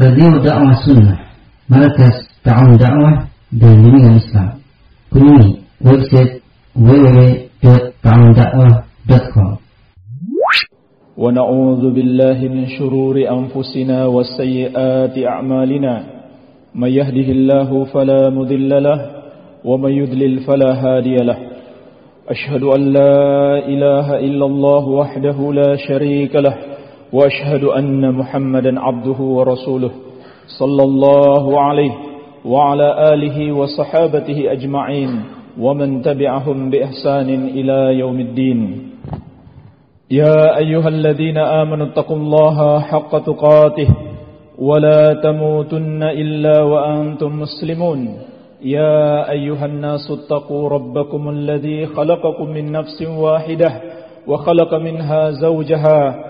Radio Dakwah Sunnah. Markas Ta'awun Dakwah dan Bimbingan Islam. Kunjungi website www.ta'awundakwah.com ونعوذ بالله من شرور أنفسنا وسيئات أعمالنا من يهده الله فلا مذل له ومن يذلل فلا هادي له أشهد أن لا إله إلا الله وحده لا شريك له وأشهد أن محمدا عبده ورسوله صلى الله عليه وعلى آله وصحابته أجمعين ومن تبعهم بإحسان إلى يوم الدين. يا أيها الذين آمنوا اتقوا الله حق تقاته ولا تموتن إلا وأنتم مسلمون. يا أيها الناس اتقوا ربكم الذي خلقكم من نفس واحدة وخلق منها زوجها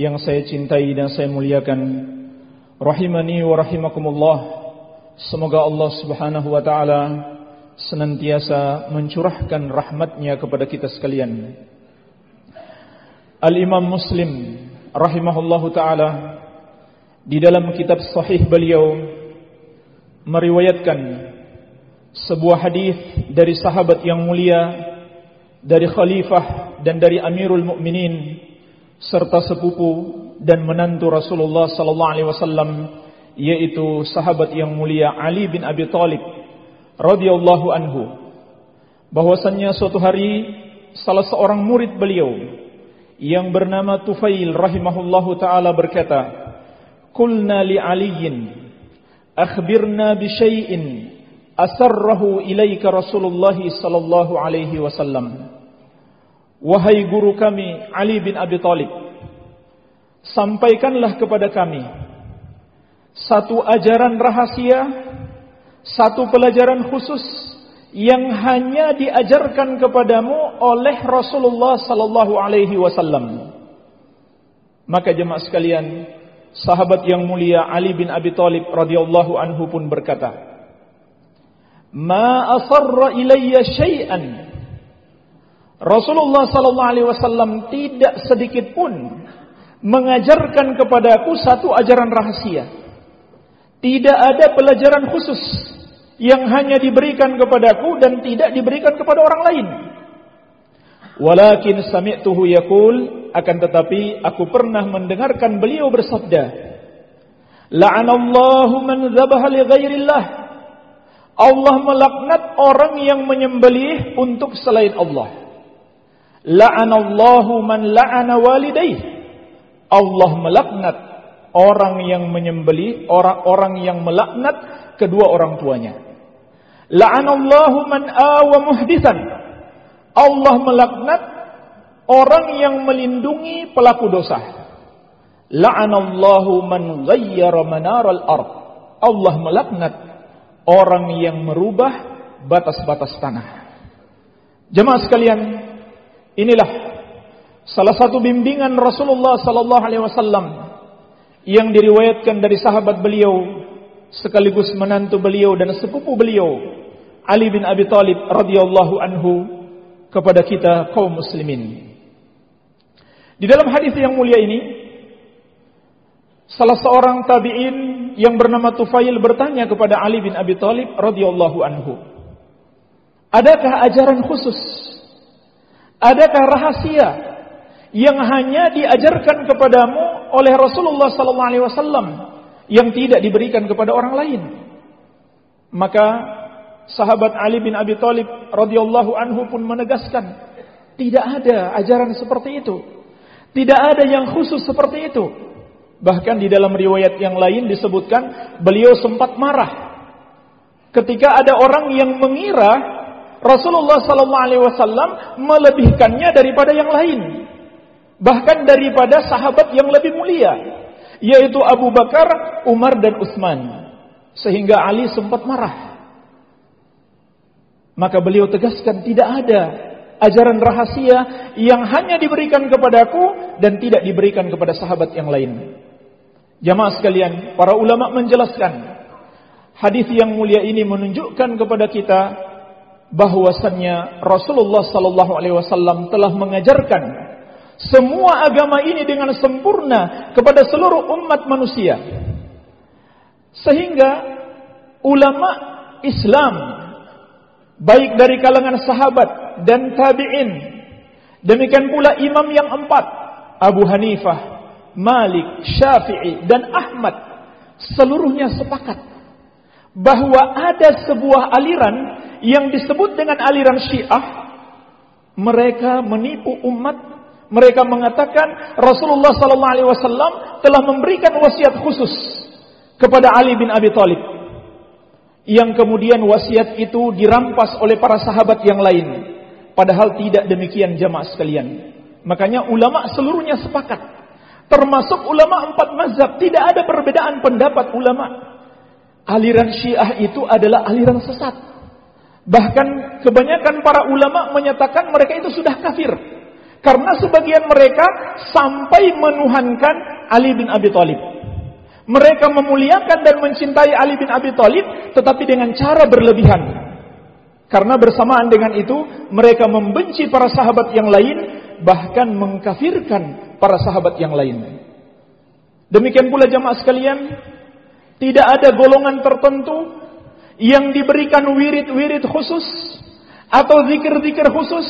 yang saya cintai dan saya muliakan. Rahimani wa rahimakumullah. Semoga Allah subhanahu wa ta'ala Senantiasa mencurahkan rahmatnya kepada kita sekalian. Al-Imam Muslim rahimahullahu taala di dalam kitab sahih beliau meriwayatkan sebuah hadis dari sahabat yang mulia dari khalifah dan dari Amirul Mukminin serta sepupu dan menantu Rasulullah sallallahu alaihi wasallam yaitu sahabat yang mulia Ali bin Abi Thalib radhiyallahu anhu bahwasannya suatu hari salah seorang murid beliau yang bernama Tufail rahimahullahu taala berkata, "Qulna li Aliyin, akhbirna bi syai'in asarrahu ilaika Rasulullah sallallahu alaihi wasallam." Wahai guru kami Ali bin Abi Thalib, sampaikanlah kepada kami satu ajaran rahasia, satu pelajaran khusus yang hanya diajarkan kepadamu oleh Rasulullah sallallahu alaihi wasallam. Maka jemaah sekalian, sahabat yang mulia Ali bin Abi Thalib radhiyallahu anhu pun berkata, "Ma asarra ilayya syai'an." Rasulullah sallallahu alaihi wasallam tidak sedikit pun mengajarkan kepadaku satu ajaran rahasia. Tidak ada pelajaran khusus yang hanya diberikan kepadaku dan tidak diberikan kepada orang lain. Walakin sami'tuhu yaqul akan tetapi aku pernah mendengarkan beliau bersabda La'anallahu man dzabaha li ghairillah Allah melaknat orang yang menyembelih untuk selain Allah La'anallahu man la'ana walidayh Allah melaknat orang yang menyembelih orang-orang yang melaknat kedua orang tuanya La'anallahu man awa muhdisan. Allah melaknat orang yang melindungi pelaku dosa. La'anallahu man ghayyara manaral ard. Allah melaknat orang yang merubah batas-batas tanah. Jemaah sekalian, inilah salah satu bimbingan Rasulullah sallallahu alaihi wasallam yang diriwayatkan dari sahabat beliau sekaligus menantu beliau dan sepupu beliau Ali bin Abi Thalib radhiyallahu anhu kepada kita kaum muslimin. Di dalam hadis yang mulia ini salah seorang tabi'in yang bernama Tufail bertanya kepada Ali bin Abi Thalib radhiyallahu anhu, "Adakah ajaran khusus? Adakah rahasia yang hanya diajarkan kepadamu oleh Rasulullah sallallahu alaihi wasallam?" yang tidak diberikan kepada orang lain. Maka sahabat Ali bin Abi Thalib radhiyallahu anhu pun menegaskan, tidak ada ajaran seperti itu. Tidak ada yang khusus seperti itu. Bahkan di dalam riwayat yang lain disebutkan beliau sempat marah ketika ada orang yang mengira Rasulullah sallallahu alaihi wasallam melebihkannya daripada yang lain. Bahkan daripada sahabat yang lebih mulia yaitu Abu Bakar, Umar dan Utsman. Sehingga Ali sempat marah. Maka beliau tegaskan tidak ada ajaran rahasia yang hanya diberikan kepadaku dan tidak diberikan kepada sahabat yang lain. Jamaah sekalian, para ulama menjelaskan hadis yang mulia ini menunjukkan kepada kita bahwasannya Rasulullah sallallahu alaihi wasallam telah mengajarkan semua agama ini dengan sempurna kepada seluruh umat manusia. Sehingga ulama Islam baik dari kalangan sahabat dan tabi'in demikian pula imam yang empat Abu Hanifah, Malik, Syafi'i dan Ahmad seluruhnya sepakat bahwa ada sebuah aliran yang disebut dengan aliran Syiah. Mereka menipu umat. Mereka mengatakan Rasulullah wasallam telah memberikan wasiat khusus kepada Ali bin Abi Thalib. Yang kemudian wasiat itu dirampas oleh para sahabat yang lain. Padahal tidak demikian jamaah sekalian. Makanya ulama seluruhnya sepakat. Termasuk ulama empat mazhab tidak ada perbedaan pendapat ulama aliran Syiah itu adalah aliran sesat bahkan kebanyakan para ulama menyatakan mereka itu sudah kafir karena sebagian mereka sampai menuhankan Ali bin Abi Thalib mereka memuliakan dan mencintai Ali bin Abi Thalib tetapi dengan cara berlebihan. Karena bersamaan dengan itu mereka membenci para sahabat yang lain bahkan mengkafirkan para sahabat yang lain. Demikian pula jamaah sekalian, tidak ada golongan tertentu yang diberikan wirid-wirid khusus atau zikir-zikir khusus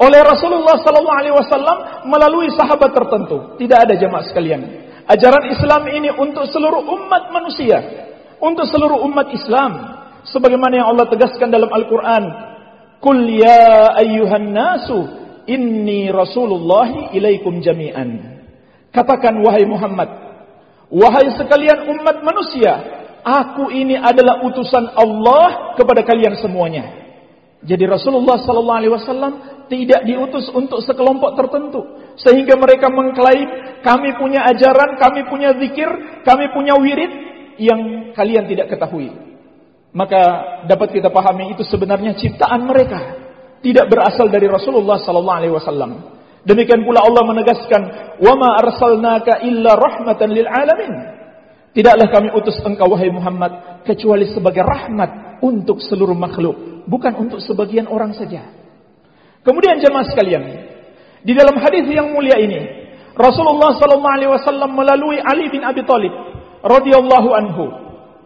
oleh Rasulullah sallallahu alaihi wasallam melalui sahabat tertentu. Tidak ada jamaah sekalian. Ajaran Islam ini untuk seluruh umat manusia, untuk seluruh umat Islam. Sebagaimana yang Allah tegaskan dalam Al-Quran, Kul ya ayyuhan nasu, inni rasulullahi ilaikum jami'an. Katakan wahai Muhammad, wahai sekalian umat manusia, aku ini adalah utusan Allah kepada kalian semuanya. Jadi Rasulullah sallallahu alaihi wasallam tidak diutus untuk sekelompok tertentu sehingga mereka mengklaim kami punya ajaran, kami punya zikir, kami punya wirid yang kalian tidak ketahui. Maka dapat kita pahami itu sebenarnya ciptaan mereka, tidak berasal dari Rasulullah sallallahu alaihi wasallam. Demikian pula Allah menegaskan, "Wa ma arsalnaka illa rahmatan lil alamin." Tidaklah kami utus engkau wahai Muhammad kecuali sebagai rahmat untuk seluruh makhluk, bukan untuk sebagian orang saja. Kemudian jemaah sekalian, di dalam hadis yang mulia ini, Rasulullah sallallahu alaihi wasallam melalui Ali bin Abi Thalib radhiyallahu anhu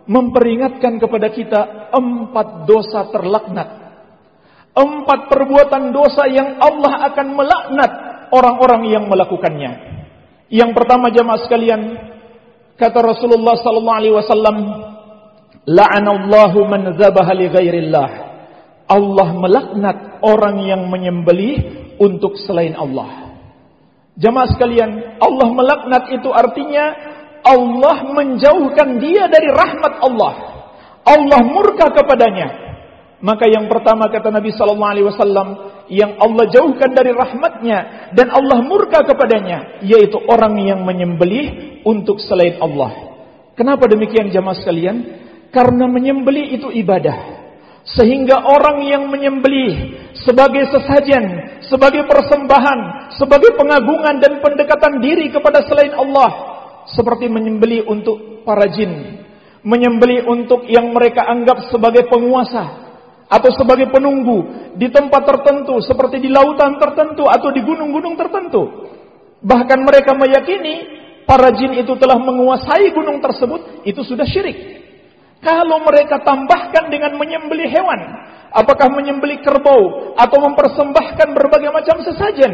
memperingatkan kepada kita empat dosa terlaknat. Empat perbuatan dosa yang Allah akan melaknat orang-orang yang melakukannya. Yang pertama jemaah sekalian, kata Rasulullah sallallahu alaihi wasallam, la'anallahu man dzabaha li ghairillah. Allah melaknat orang yang menyembelih untuk selain Allah. Jamaah sekalian, Allah melaknat itu artinya Allah menjauhkan dia dari rahmat Allah. Allah murka kepadanya. Maka yang pertama kata Nabi sallallahu alaihi wasallam yang Allah jauhkan dari rahmatnya dan Allah murka kepadanya yaitu orang yang menyembelih untuk selain Allah. Kenapa demikian jamaah sekalian? Karena menyembelih itu ibadah. Sehingga orang yang menyembelih sebagai sesajen, sebagai persembahan, sebagai pengagungan dan pendekatan diri kepada selain Allah, seperti menyembelih untuk para jin, menyembelih untuk yang mereka anggap sebagai penguasa atau sebagai penunggu di tempat tertentu seperti di lautan tertentu atau di gunung-gunung tertentu. Bahkan mereka meyakini para jin itu telah menguasai gunung tersebut, itu sudah syirik. Kalau mereka tambahkan dengan menyembelih hewan, apakah menyembelih kerbau atau mempersembahkan berbagai macam sesajen,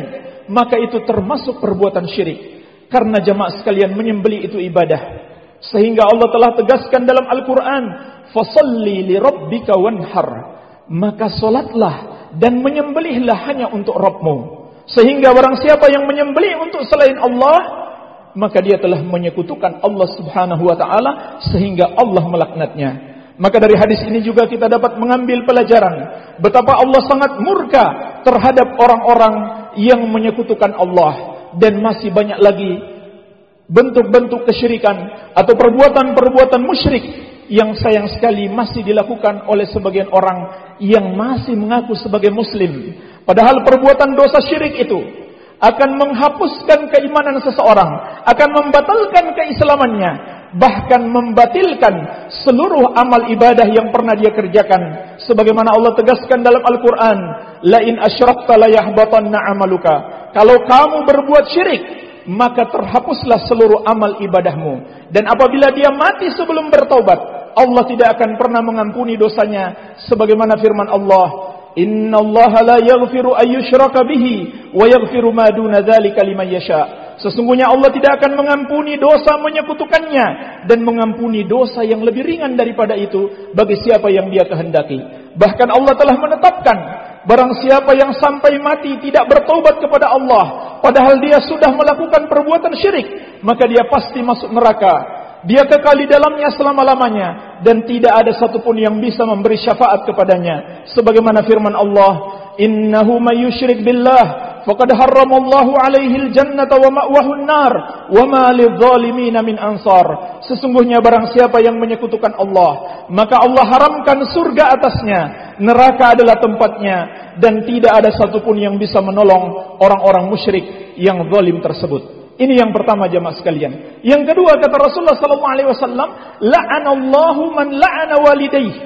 maka itu termasuk perbuatan syirik. Karena jemaah sekalian menyembelih itu ibadah. Sehingga Allah telah tegaskan dalam Al-Quran, Fasalli li rabbika wanhar. Maka solatlah dan menyembelihlah hanya untuk Rabbmu. Sehingga barang siapa yang menyembelih untuk selain Allah, maka dia telah menyekutukan Allah Subhanahu wa taala sehingga Allah melaknatnya. Maka dari hadis ini juga kita dapat mengambil pelajaran betapa Allah sangat murka terhadap orang-orang yang menyekutukan Allah dan masih banyak lagi bentuk-bentuk kesyirikan atau perbuatan-perbuatan musyrik yang sayang sekali masih dilakukan oleh sebagian orang yang masih mengaku sebagai muslim. Padahal perbuatan dosa syirik itu akan menghapuskan keimanan seseorang, akan membatalkan keislamannya, bahkan membatilkan seluruh amal ibadah yang pernah dia kerjakan. Sebagaimana Allah tegaskan dalam Al-Quran, La in asyrakta la yahbatanna amaluka. Kalau kamu berbuat syirik, maka terhapuslah seluruh amal ibadahmu. Dan apabila dia mati sebelum bertaubat, Allah tidak akan pernah mengampuni dosanya. Sebagaimana firman Allah, Inna Allah la yaghfiru ayyushraka bihi wa yaghfiru ma duna dzalika yasha. Sesungguhnya Allah tidak akan mengampuni dosa menyekutukannya dan mengampuni dosa yang lebih ringan daripada itu bagi siapa yang Dia kehendaki. Bahkan Allah telah menetapkan barang siapa yang sampai mati tidak bertobat kepada Allah padahal dia sudah melakukan perbuatan syirik, maka dia pasti masuk neraka dia kekal di dalamnya selama-lamanya. Dan tidak ada satupun yang bisa memberi syafaat kepadanya. Sebagaimana firman Allah innahu may yusyrik billah faqad harramallahu alaihi aljannata wa ma'wahu an-nar wa ma lidh-dhalimin min ansar. Sesungguhnya barang siapa yang menyekutukan Allah maka Allah haramkan surga atasnya neraka adalah tempatnya dan tidak ada satupun yang bisa menolong orang-orang musyrik yang zalim tersebut ini yang pertama jemaah sekalian. Yang kedua kata Rasulullah sallallahu alaihi wasallam, la'anallahu man la'ana walidayhi.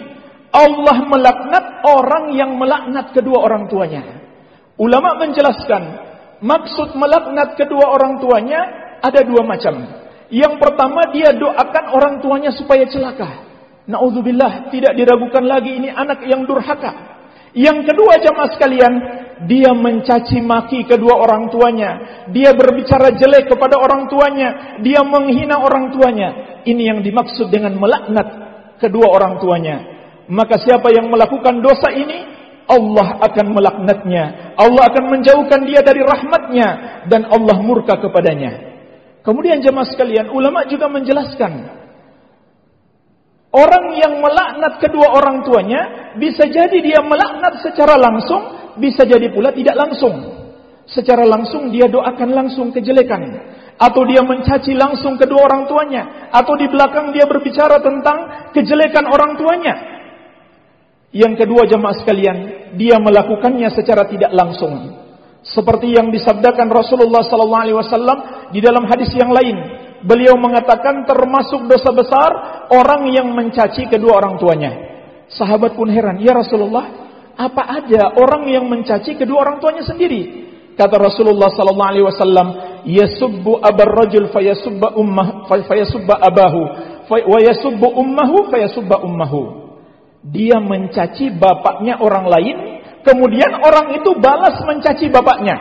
Allah melaknat orang yang melaknat kedua orang tuanya. Ulama menjelaskan, maksud melaknat kedua orang tuanya ada dua macam. Yang pertama dia doakan orang tuanya supaya celaka. Nauzubillah, tidak diragukan lagi ini anak yang durhaka. Yang kedua jemaah sekalian, dia mencaci maki kedua orang tuanya, dia berbicara jelek kepada orang tuanya, dia menghina orang tuanya. Ini yang dimaksud dengan melaknat kedua orang tuanya. Maka siapa yang melakukan dosa ini, Allah akan melaknatnya. Allah akan menjauhkan dia dari rahmatnya dan Allah murka kepadanya. Kemudian jemaah sekalian, ulama juga menjelaskan Orang yang melaknat kedua orang tuanya bisa jadi dia melaknat secara langsung bisa jadi pula tidak langsung. Secara langsung dia doakan langsung kejelekan. Atau dia mencaci langsung kedua orang tuanya. Atau di belakang dia berbicara tentang kejelekan orang tuanya. Yang kedua jemaah sekalian, dia melakukannya secara tidak langsung. Seperti yang disabdakan Rasulullah SAW di dalam hadis yang lain. Beliau mengatakan termasuk dosa besar orang yang mencaci kedua orang tuanya. Sahabat pun heran, ya Rasulullah, apa ada orang yang mencaci kedua orang tuanya sendiri? Kata Rasulullah sallallahu alaihi wasallam, "Yasubbu abar rajul fayasubba ummah fayasubba abahu, wa yasubbu ummahu fayasubba ummahu." Dia mencaci bapaknya orang lain, kemudian orang itu balas mencaci bapaknya.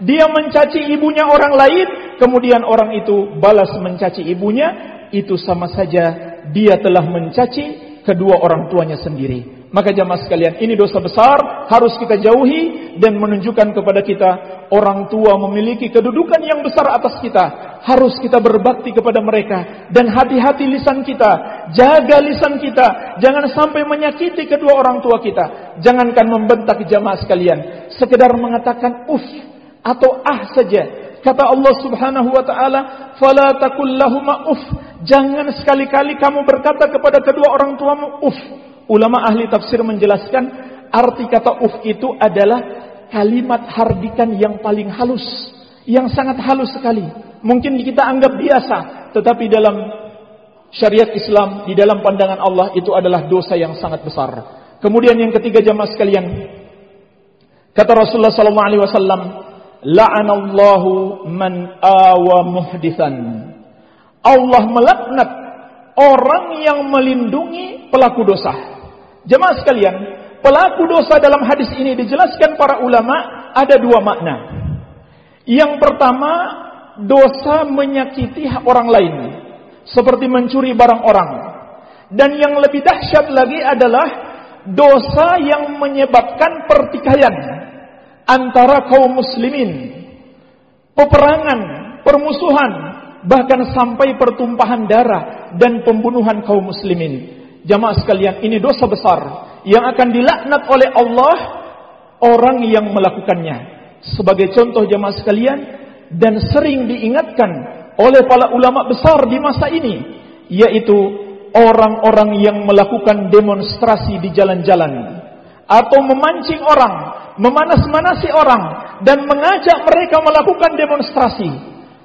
Dia mencaci ibunya orang lain, kemudian orang itu balas mencaci ibunya, itu sama saja dia telah mencaci kedua orang tuanya sendiri. Maka jamaah sekalian, ini dosa besar, harus kita jauhi dan menunjukkan kepada kita orang tua memiliki kedudukan yang besar atas kita. Harus kita berbakti kepada mereka dan hati-hati lisan kita, jaga lisan kita, jangan sampai menyakiti kedua orang tua kita. Jangankan membentak jamaah sekalian, sekedar mengatakan uf atau ah saja. Kata Allah Subhanahu wa taala, "Fala takul uf." Jangan sekali-kali kamu berkata kepada kedua orang tuamu uf. Ulama ahli tafsir menjelaskan arti kata uf itu adalah kalimat hardikan yang paling halus, yang sangat halus sekali. Mungkin kita anggap biasa, tetapi dalam syariat Islam, di dalam pandangan Allah itu adalah dosa yang sangat besar. Kemudian yang ketiga jamaah sekalian, kata Rasulullah sallallahu alaihi wasallam, la'anallahu man awa muhdisan. Allah melaknat orang yang melindungi pelaku dosa. Jemaah sekalian, pelaku dosa dalam hadis ini dijelaskan para ulama ada dua makna. Yang pertama, dosa menyakiti orang lain, seperti mencuri barang orang. Dan yang lebih dahsyat lagi adalah dosa yang menyebabkan pertikaian antara kaum muslimin, peperangan, permusuhan, bahkan sampai pertumpahan darah dan pembunuhan kaum muslimin. Jamaah sekalian, ini dosa besar yang akan dilaknat oleh Allah orang yang melakukannya. Sebagai contoh jamaah sekalian dan sering diingatkan oleh para ulama besar di masa ini, yaitu orang-orang yang melakukan demonstrasi di jalan-jalan atau memancing orang, memanas-manasi orang dan mengajak mereka melakukan demonstrasi.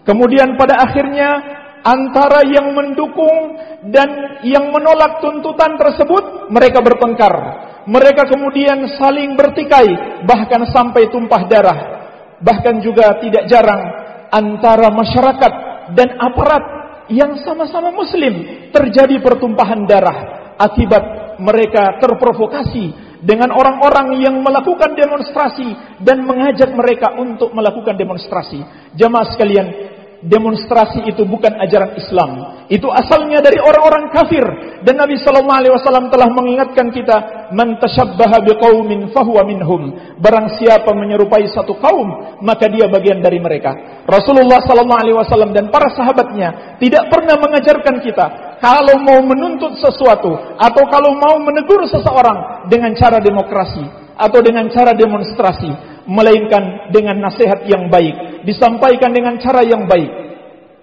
Kemudian pada akhirnya antara yang mendukung dan yang menolak tuntutan tersebut mereka bertengkar. Mereka kemudian saling bertikai bahkan sampai tumpah darah. Bahkan juga tidak jarang antara masyarakat dan aparat yang sama-sama muslim terjadi pertumpahan darah akibat mereka terprovokasi dengan orang-orang yang melakukan demonstrasi dan mengajak mereka untuk melakukan demonstrasi. Jamaah sekalian, demonstrasi itu bukan ajaran Islam. Itu asalnya dari orang-orang kafir dan Nabi sallallahu alaihi wasallam telah mengingatkan kita, "Man tashabbaha biqaumin fahuwa minhum." Barang siapa menyerupai satu kaum, maka dia bagian dari mereka. Rasulullah sallallahu alaihi wasallam dan para sahabatnya tidak pernah mengajarkan kita kalau mau menuntut sesuatu atau kalau mau menegur seseorang dengan cara demokrasi atau dengan cara demonstrasi, melainkan dengan nasihat yang baik, disampaikan dengan cara yang baik.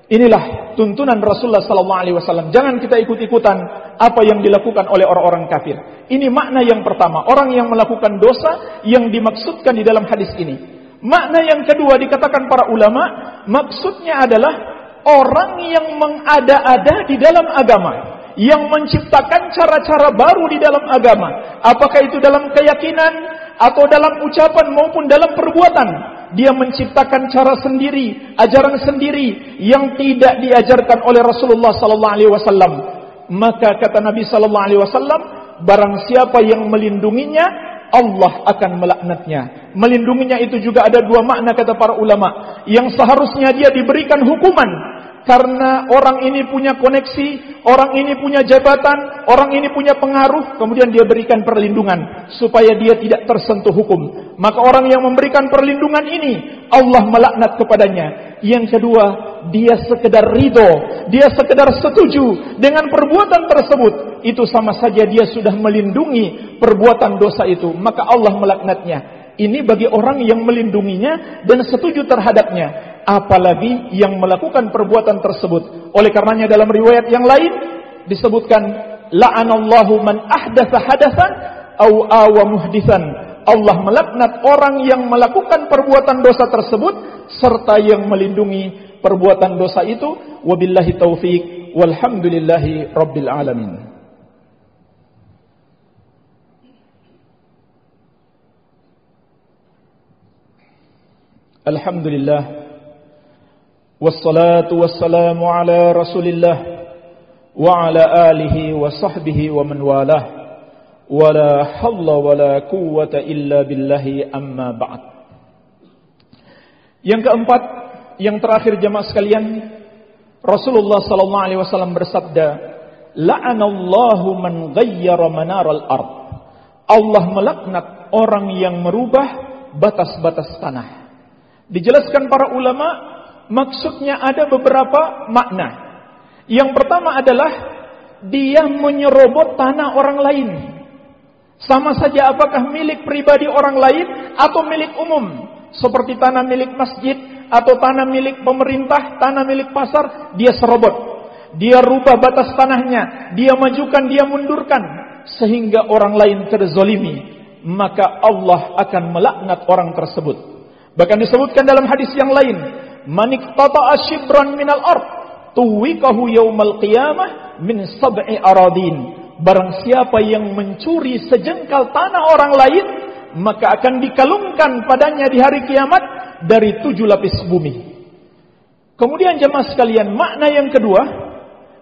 Inilah tuntunan Rasulullah sallallahu alaihi wasallam. Jangan kita ikut-ikutan apa yang dilakukan oleh orang-orang kafir. Ini makna yang pertama, orang yang melakukan dosa yang dimaksudkan di dalam hadis ini. Makna yang kedua dikatakan para ulama, maksudnya adalah orang yang mengada-ada di dalam agama, yang menciptakan cara-cara baru di dalam agama, apakah itu dalam keyakinan atau dalam ucapan maupun dalam perbuatan, dia menciptakan cara sendiri, ajaran sendiri yang tidak diajarkan oleh Rasulullah sallallahu alaihi wasallam. Maka kata Nabi sallallahu alaihi wasallam, barang siapa yang melindunginya, Allah akan melaknatnya. Melindunginya itu juga ada dua makna kata para ulama. Yang seharusnya dia diberikan hukuman karena orang ini punya koneksi, orang ini punya jabatan, orang ini punya pengaruh, kemudian dia berikan perlindungan supaya dia tidak tersentuh hukum. Maka orang yang memberikan perlindungan ini, Allah melaknat kepadanya. Yang kedua, dia sekedar ridho, dia sekedar setuju dengan perbuatan tersebut. Itu sama saja dia sudah melindungi perbuatan dosa itu, maka Allah melaknatnya. Ini bagi orang yang melindunginya dan setuju terhadapnya apalagi yang melakukan perbuatan tersebut. Oleh karenanya dalam riwayat yang lain disebutkan la'anallahu man ahdatsa hadatsan au awa muhdisan. Allah melaknat orang yang melakukan perbuatan dosa tersebut serta yang melindungi perbuatan dosa itu. Wabillahi taufik walhamdulillahi rabbil alamin. Alhamdulillah والصلاة والسلام على رسول الله وعلى آله وصحبه ومن والاه ولا حول ولا قوة إلا بالله أما بعد Yang keempat, yang terakhir jemaah sekalian, Rasulullah sallallahu alaihi wasallam bersabda, "La'anallahu man ghayyara manaral ard." Allah melaknat orang yang merubah batas-batas tanah. Dijelaskan para ulama maksudnya ada beberapa makna. Yang pertama adalah dia menyerobot tanah orang lain. Sama saja apakah milik pribadi orang lain atau milik umum. Seperti tanah milik masjid atau tanah milik pemerintah, tanah milik pasar, dia serobot. Dia rubah batas tanahnya, dia majukan, dia mundurkan. Sehingga orang lain terzolimi. Maka Allah akan melaknat orang tersebut. Bahkan disebutkan dalam hadis yang lain manik tata'a shibran minal ard tuwikahu yaumal qiyamah min sab'i aradin. Barang siapa yang mencuri sejengkal tanah orang lain maka akan dikalungkan padanya di hari kiamat dari tujuh lapis bumi. Kemudian jemaah sekalian makna yang kedua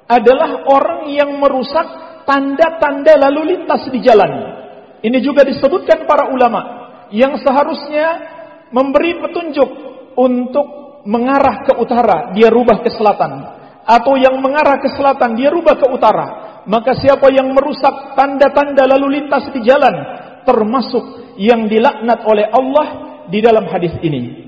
adalah orang yang merusak tanda-tanda lalu lintas di jalan. Ini juga disebutkan para ulama yang seharusnya memberi petunjuk untuk mengarah ke utara, dia rubah ke selatan. Atau yang mengarah ke selatan, dia rubah ke utara. Maka siapa yang merusak tanda-tanda lalu lintas di jalan, termasuk yang dilaknat oleh Allah di dalam hadis ini.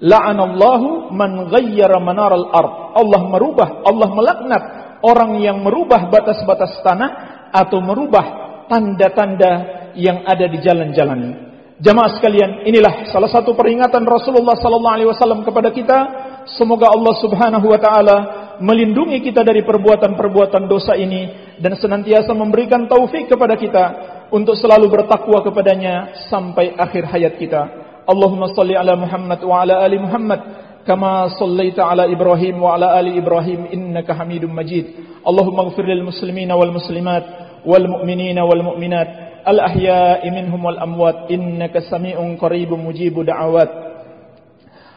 La'anallahu man ghayyara manaral ard. Allah merubah, Allah melaknat orang yang merubah batas-batas tanah atau merubah tanda-tanda yang ada di jalan-jalan. Jamaah sekalian, inilah salah satu peringatan Rasulullah sallallahu alaihi wasallam kepada kita. Semoga Allah Subhanahu wa taala melindungi kita dari perbuatan-perbuatan dosa ini dan senantiasa memberikan taufik kepada kita untuk selalu bertakwa kepadanya sampai akhir hayat kita. Allahumma salli ala Muhammad wa ala ali Muhammad kama sallaita ala Ibrahim wa ala ali Ibrahim innaka Hamidum Majid. Allahumma ighfir lil muslimina wal mu'minat minhum wal amwat innaka sami'un qaribun mujibud da'awat.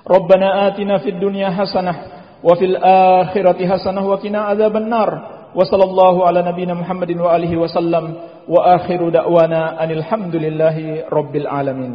ربنا آتنا في الدنيا حسنة وفي الآخرة حسنة وقنا عذاب النار. وصلى الله على نبينا محمد وآله وسلم. وآخر دعوانا أن الحمد لله رب العالمين.